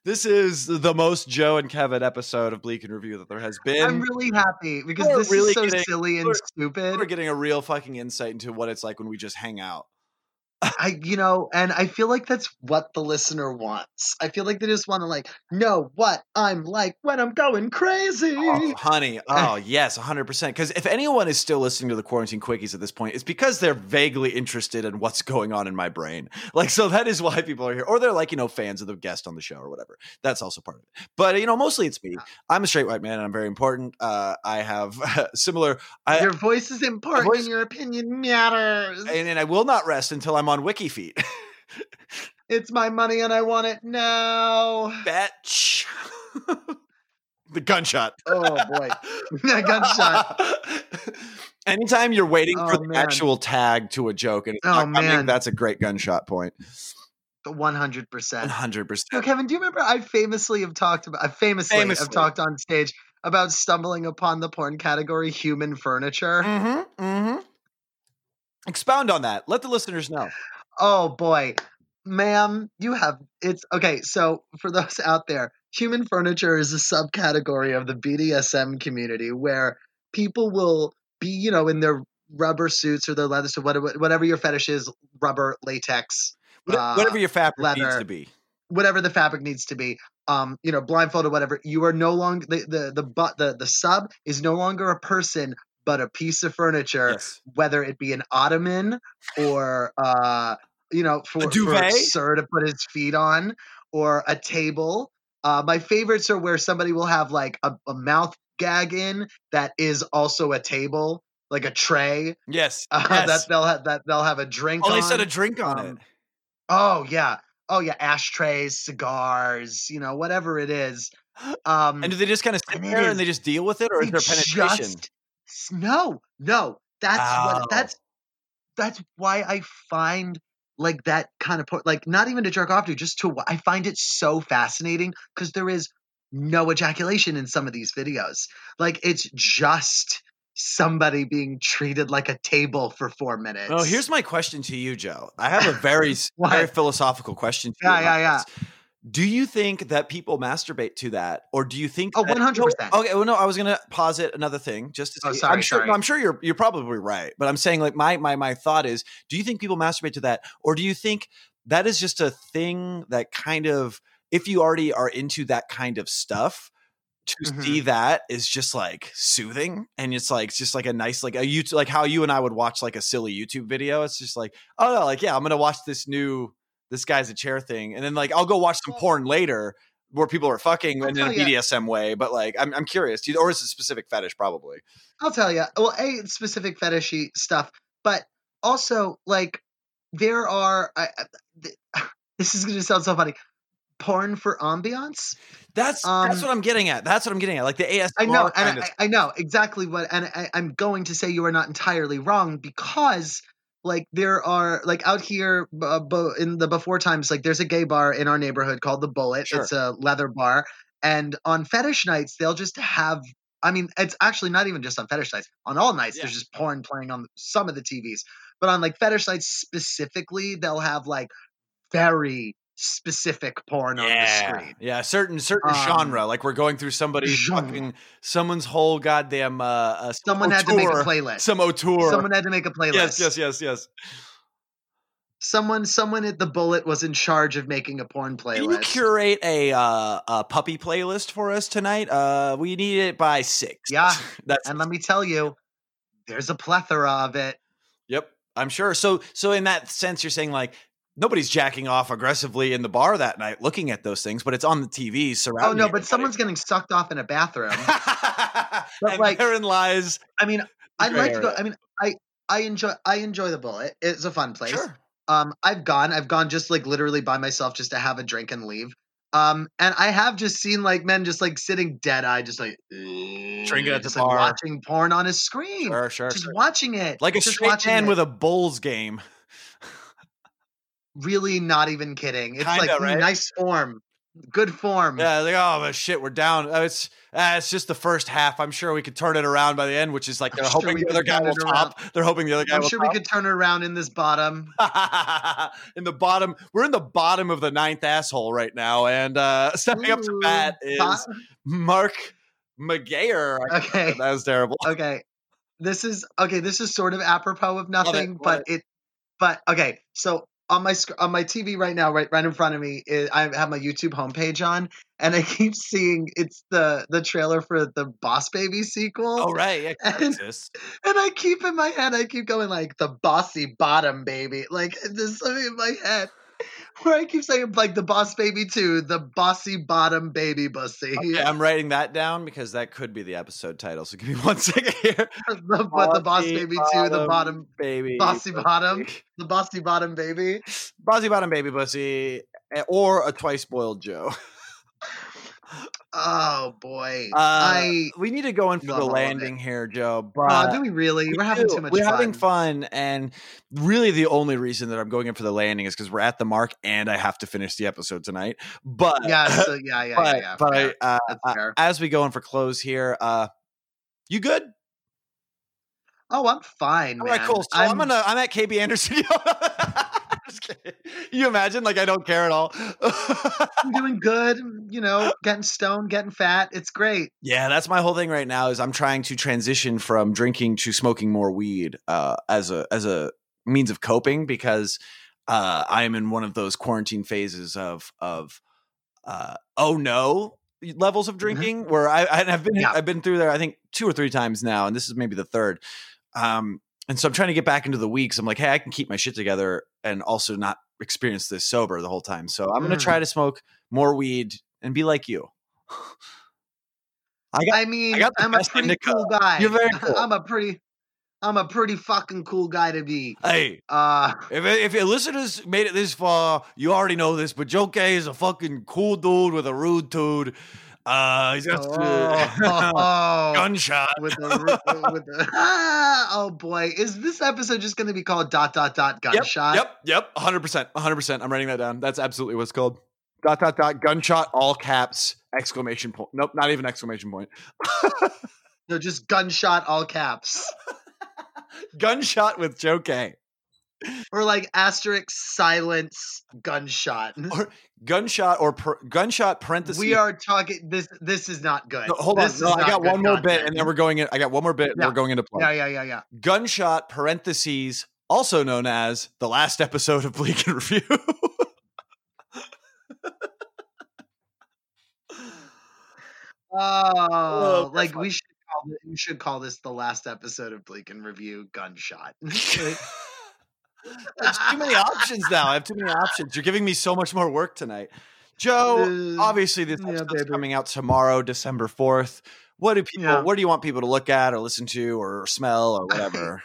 this is the most Joe and Kevin episode of Bleak and Review that there has been. i'm really happy because We're this really is so getting- silly and we're- stupid We're getting a real fucking insight into what it's like when we just hang out. I, you know, and I feel like that's what the listener wants. I feel like they just want to like know what I'm like when I'm going crazy. Oh, honey. Oh, yes, 100%. Because if anyone is still listening to the Quarantine Quickies at this point, it's because they're vaguely interested in what's going on in my brain. Like, so that is why people are here. Or they're like, you know, fans of the guest on the show or whatever. That's also part of it. But, you know, mostly it's me. I'm a straight white man and I'm very important. Uh, I have similar, I, your voice is important. voice- and your opinion matters. and, and I will not rest until I'm on WikiFeet. it's my money and I want it now. Betch. the gunshot. Oh boy, that gunshot. Anytime you're waiting for Oh, the man. actual tag to a joke and it's Oh, not coming, man. that's a great gunshot point. One hundred percent. 100%. So, Kevin, do you remember I famously have talked about? I famously, Famously. have talked on stage about stumbling upon the porn category human furniture. Mm-hmm. Mm-hmm. Expound on that. Let the listeners know. Oh boy, ma'am, you have it's okay. So for those out there, human furniture is a subcategory of the BDSM community where people will be, you know, in their rubber suits or their leather suit, whatever, whatever your fetish is, rubber, latex, Uh, Whatever your fabric needs to be. whatever the fabric needs to be. Um, you know, blindfolded, whatever. You are no longer the the the but the the sub is no longer a person but a piece of furniture Yes. whether it be an ottoman or uh you know for, for duvet? sir to put his feet on or a table uh my favorites are where somebody will have like a, a mouth gag in that is also a table like a tray Yes. uh, yes. that they'll have that they'll have a drink oh, on they said a drink on Um, it. oh yeah oh yeah ashtrays cigars you know whatever it is um And do they just kind of sit there and they just deal with it, or is there penetration? just- no, no. That's Oh. what. That's that's why I find like that kind of por- like not even to jerk off to, just to I find it so fascinating because there is no ejaculation in some of these videos. Like it's just somebody being treated like a table for four minutes. Oh, here's my question to you, Joe. I have a very, very philosophical question. To Yeah, you yeah, yeah. this. Do you think that people masturbate to that, or do you think? Oh, 100%. Okay, well, no, I was gonna posit another thing just to. Oh, sorry, I'm sure. sorry. I'm sure you're you're probably right, but I'm saying like my my my thought is: Do you think people masturbate to that, or do you think that is just a thing that kind of, if you already are into that kind of stuff, to Mhm. see that is just like soothing and it's like it's just like a nice like a YouTube like how you and I would watch like a silly YouTube video. It's just like, oh no, like yeah, I'm gonna watch this new this guy's a chair thing, and then like I'll go watch some porn later where people are fucking in a. BDSM way. But like I'm I'm curious, you- or is it a specific fetish? Probably. I'll tell you. Well, a specific fetishy stuff, but also like there are. I, I- this is going to sound so funny. Porn for ambiance. That's that's Um, what I'm getting at. That's what I'm getting at. Like the ASMR I know, and. I, I know exactly what, and I, I'm going to say you are not entirely wrong because, like, there are like out here uh, bo- in the before times, like, there's a gay bar in our neighborhood called the Bullet. Sure. It's a leather bar, and on fetish nights, they'll just have. I mean, it's actually not even just on fetish nights. On all nights, there's just porn playing on some of the TVs, but on like fetish nights specifically, they'll have like very specific porn on the screen. yeah, certain certain Um, genre. Like we're going through somebody's genre. fucking someone's whole goddamn. Uh, uh some Someone had to make a playlist. Some auteur. Someone had to make a playlist. yes, yes, yes, yes. someone someone at the bullet was in charge of making a porn playlist. Can you curate a uh, a puppy playlist for us tonight? Uh, we need it by six. Yeah, that's and let me tell you there's a plethora of it yep. I'm sure. So, so in that sense, you're saying like nobody's jacking off aggressively in the bar that night, looking at those things, but it's on the TV surrounding. Oh surrounding. no, but someone's getting sucked off in a bathroom. But, and like- therein lies. I mean, I'd like to go. I mean, I I enjoy I enjoy the bullet. It's a fun place. Sure. Um, I've gone. I've gone just like literally by myself just to have a drink and leave. Um, and I have just seen like men just like sitting dead eye, just like Drinking at the just, bar. like watching porn on a screen, Sure, sure, just sure. watching it, Like a just straight man it. with a Bulls game. Really not even kidding. It's Kinda, like right? nice form, good form. Yeah, like oh shit, we're down. Oh, it's uh, it's just the first half. I'm sure we could turn it around by the end, which is like they're sure hoping we the other guy will it around. top. They're hoping the other guy I'm sure top. we could turn it around in this bottom. in the bottom, we're in the bottom of the ninth asshole right now, and uh stepping up to Ooh, bat is Mark McGayer. Okay. That was terrible. okay this is okay this is sort of apropos of nothing love but it. but okay so on my sc- on my tv right now right right in front of me is, i have my youtube homepage on and i keep seeing it's the the trailer for the boss baby sequel. Oh right, yeah, And- and i keep in my head i keep going like the bossy bottom baby. Like something in my head where i keep saying like the boss baby 2 the bossy bottom baby bussy Okay, I'm writing that down because that could be the episode title. So give me one second here. the, but the boss baby 2 the bottom baby, bossy pussy. bottom. the bossy bottom baby bossy bottom baby pussy, eh, or a twice boiled Joe. Oh boy, Uh, I. we need to go in for the it. landing here, Joe. But Aw, do we really? we We're having too much We're fun. having fun, and really the only reason that I'm going in for the landing is because we're at the mark, and I have to finish the episode tonight. But Yeah, so, yeah, yeah, but yeah, yeah. but yeah, I, uh, uh, as we go in for close here, uh, you good? Oh, I'm fine, All man. right, cool. So I'm, gonna I'm at KB Anderson. Kidding. You imagine like I don't care at all. I'm doing good. You know, getting stoned, getting fat. It's great. Yeah, that's my whole thing right now. Is I'm trying to transition from drinking to smoking more weed uh, as a as a means of coping because uh, I am in one of those quarantine phases of of uh, oh no levels of drinking where I I've been Yeah. I've been through there I think two or three times now, and this is maybe the third. Um, and so I'm trying to get back into the weeks. I'm like, hey, I can keep my shit together and also not experience this sober the whole time. So I'm gonna Mm. try to smoke more weed and be like you. I got I mean, got I'm a pretty indica. cool guy. You're very cool. I'm a pretty, I'm a pretty fucking cool guy to be. Hey, Uh, if if your listeners made it this far, you already know this. But Joe K is a fucking cool dude with a rude dude. Uh, he's got oh, gunshot. with the, with the ah, oh boy, is this episode just going to be called dot dot dot gunshot? Yep, yep, hundred percent, hundred percent. I'm writing that down. That's absolutely what it's called. Dot dot dot gunshot, all caps, exclamation point. Nope, not even exclamation point. No, just gunshot, all caps, Gunshot with Joe K. or like asterisk silence gunshot. Or gunshot or per, gunshot parentheses. We are talking. This this is not good. No, hold on. This is No, I got one more bit, and then we're going in. I got one more bit, and Yeah. we're going into play. yeah, yeah, yeah, yeah. Gunshot parentheses, also known as the last episode of Bleak and Review. Oh, oh that's like we should call we should call this the last episode of Bleak and Review gunshot. There's too many options now. I have too many options. You're giving me so much more work tonight. Joe, Uh, obviously this yeah, episode's baby. coming out tomorrow, December 4th. What do people Yeah. what do you want people to look at or listen to or smell or whatever?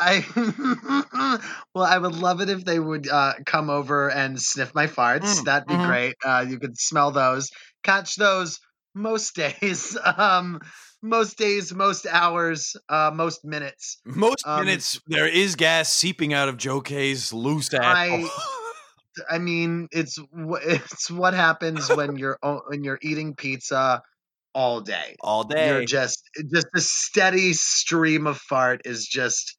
I well, I would love it if they would uh, come over and sniff my farts. Mm, That'd be mhm. great. Uh, you could smell those, catch those most days, um, most days, most hours, uh, most minutes. Most Um, minutes there is gas seeping out of Joe K's loose asshole. I mean, it's it's what happens when you're when you're eating pizza all day. all day. You're just just a steady stream of fart is just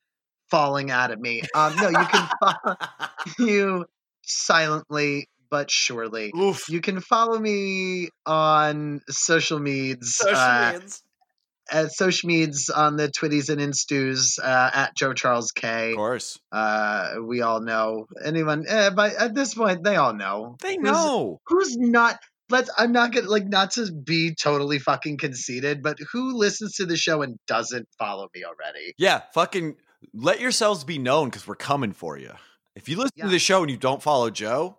falling out of me. Um, no, you can follow you silently but surely. Oof. You can follow me on social medias, Social uh, medias. At social medias on the Twitties and Instus uh, at Joe Charles K. Of course. Uh, we all know anyone, eh, but at this point, they all know. They know. who's not. Let's. I'm not gonna like not to be totally fucking conceited, but who listens to the show and doesn't follow me already? Yeah, fucking let yourselves be known because we're coming for you. If you listen Yeah. to the show and you don't follow Joe,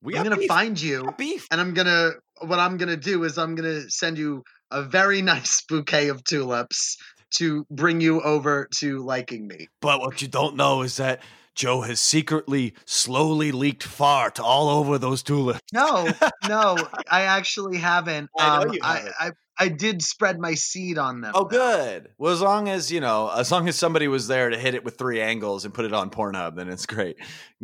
we I'm gonna beef. find you, beef. and I'm gonna. What I'm gonna do is I'm gonna send you a very nice bouquet of tulips to bring you over to liking me. But what you don't know is that Joe has secretly, slowly leaked fart all over those tulips. No, no, I actually haven't. I Um, haven't. I, I did spread my seed on them. Oh, though. good. Well, as long as you know, as long as somebody was there to hit it with three angles and put it on Pornhub, then it's great.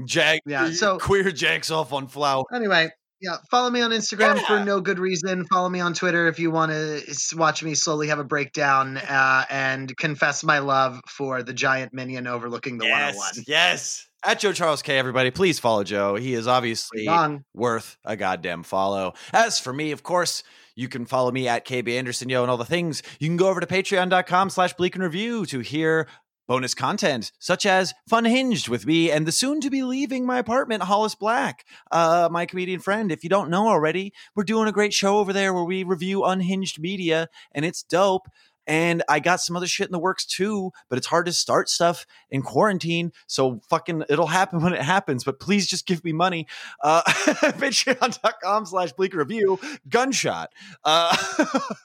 Jag, Yeah, so- queer jacks off on flower. Anyway, yeah, follow me on Instagram Yeah. for no good reason. Follow me on Twitter if you want to watch me slowly have a breakdown uh, and confess my love for the giant minion overlooking the yes, 101. yes. At Joe Charles K, everybody, please follow Joe. He is obviously worth a goddamn follow. As for me, of course, you can follow me at KB Anderson Yo and all the things. You can go over to patreon.com slash bleak and review to hear bonus content such as Fun Hinged with me and the soon to be leaving my apartment, Hollis Black, uh, my comedian friend. If you don't know already, we're doing a great show over there where we review unhinged media and it's dope. And I got some other shit in the works too, but it's hard to start stuff in quarantine. So fucking it'll happen when it happens. But please just give me money. Uh patreon.com slash bleak review. Gunshot uh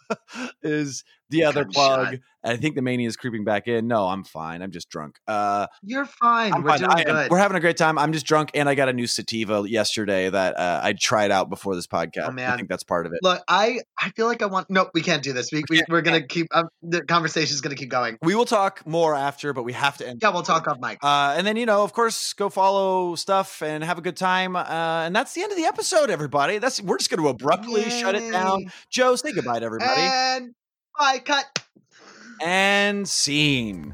is the other plug. I think the mania is creeping back in. No, I'm fine. I'm just drunk. Uh You're fine. I'm We're fine. doing I good. We're having a great time. I'm just drunk, and I got a new sativa yesterday that uh, I tried out before this podcast. Oh, man. I think that's part of it. Look, I I feel like I want. No, we can't do this. We, we we're gonna keep. Um, the conversation's gonna keep going. We will talk more after, but we have to end. Yeah, we'll talk off mic. Uh, and then you know, of course, go follow stuff and have a good time. Uh, and that's the end of the episode, everybody. That's we're just going to abruptly shut it down. Yay. Joe, say goodbye to everybody. And Bye, cut. And scene.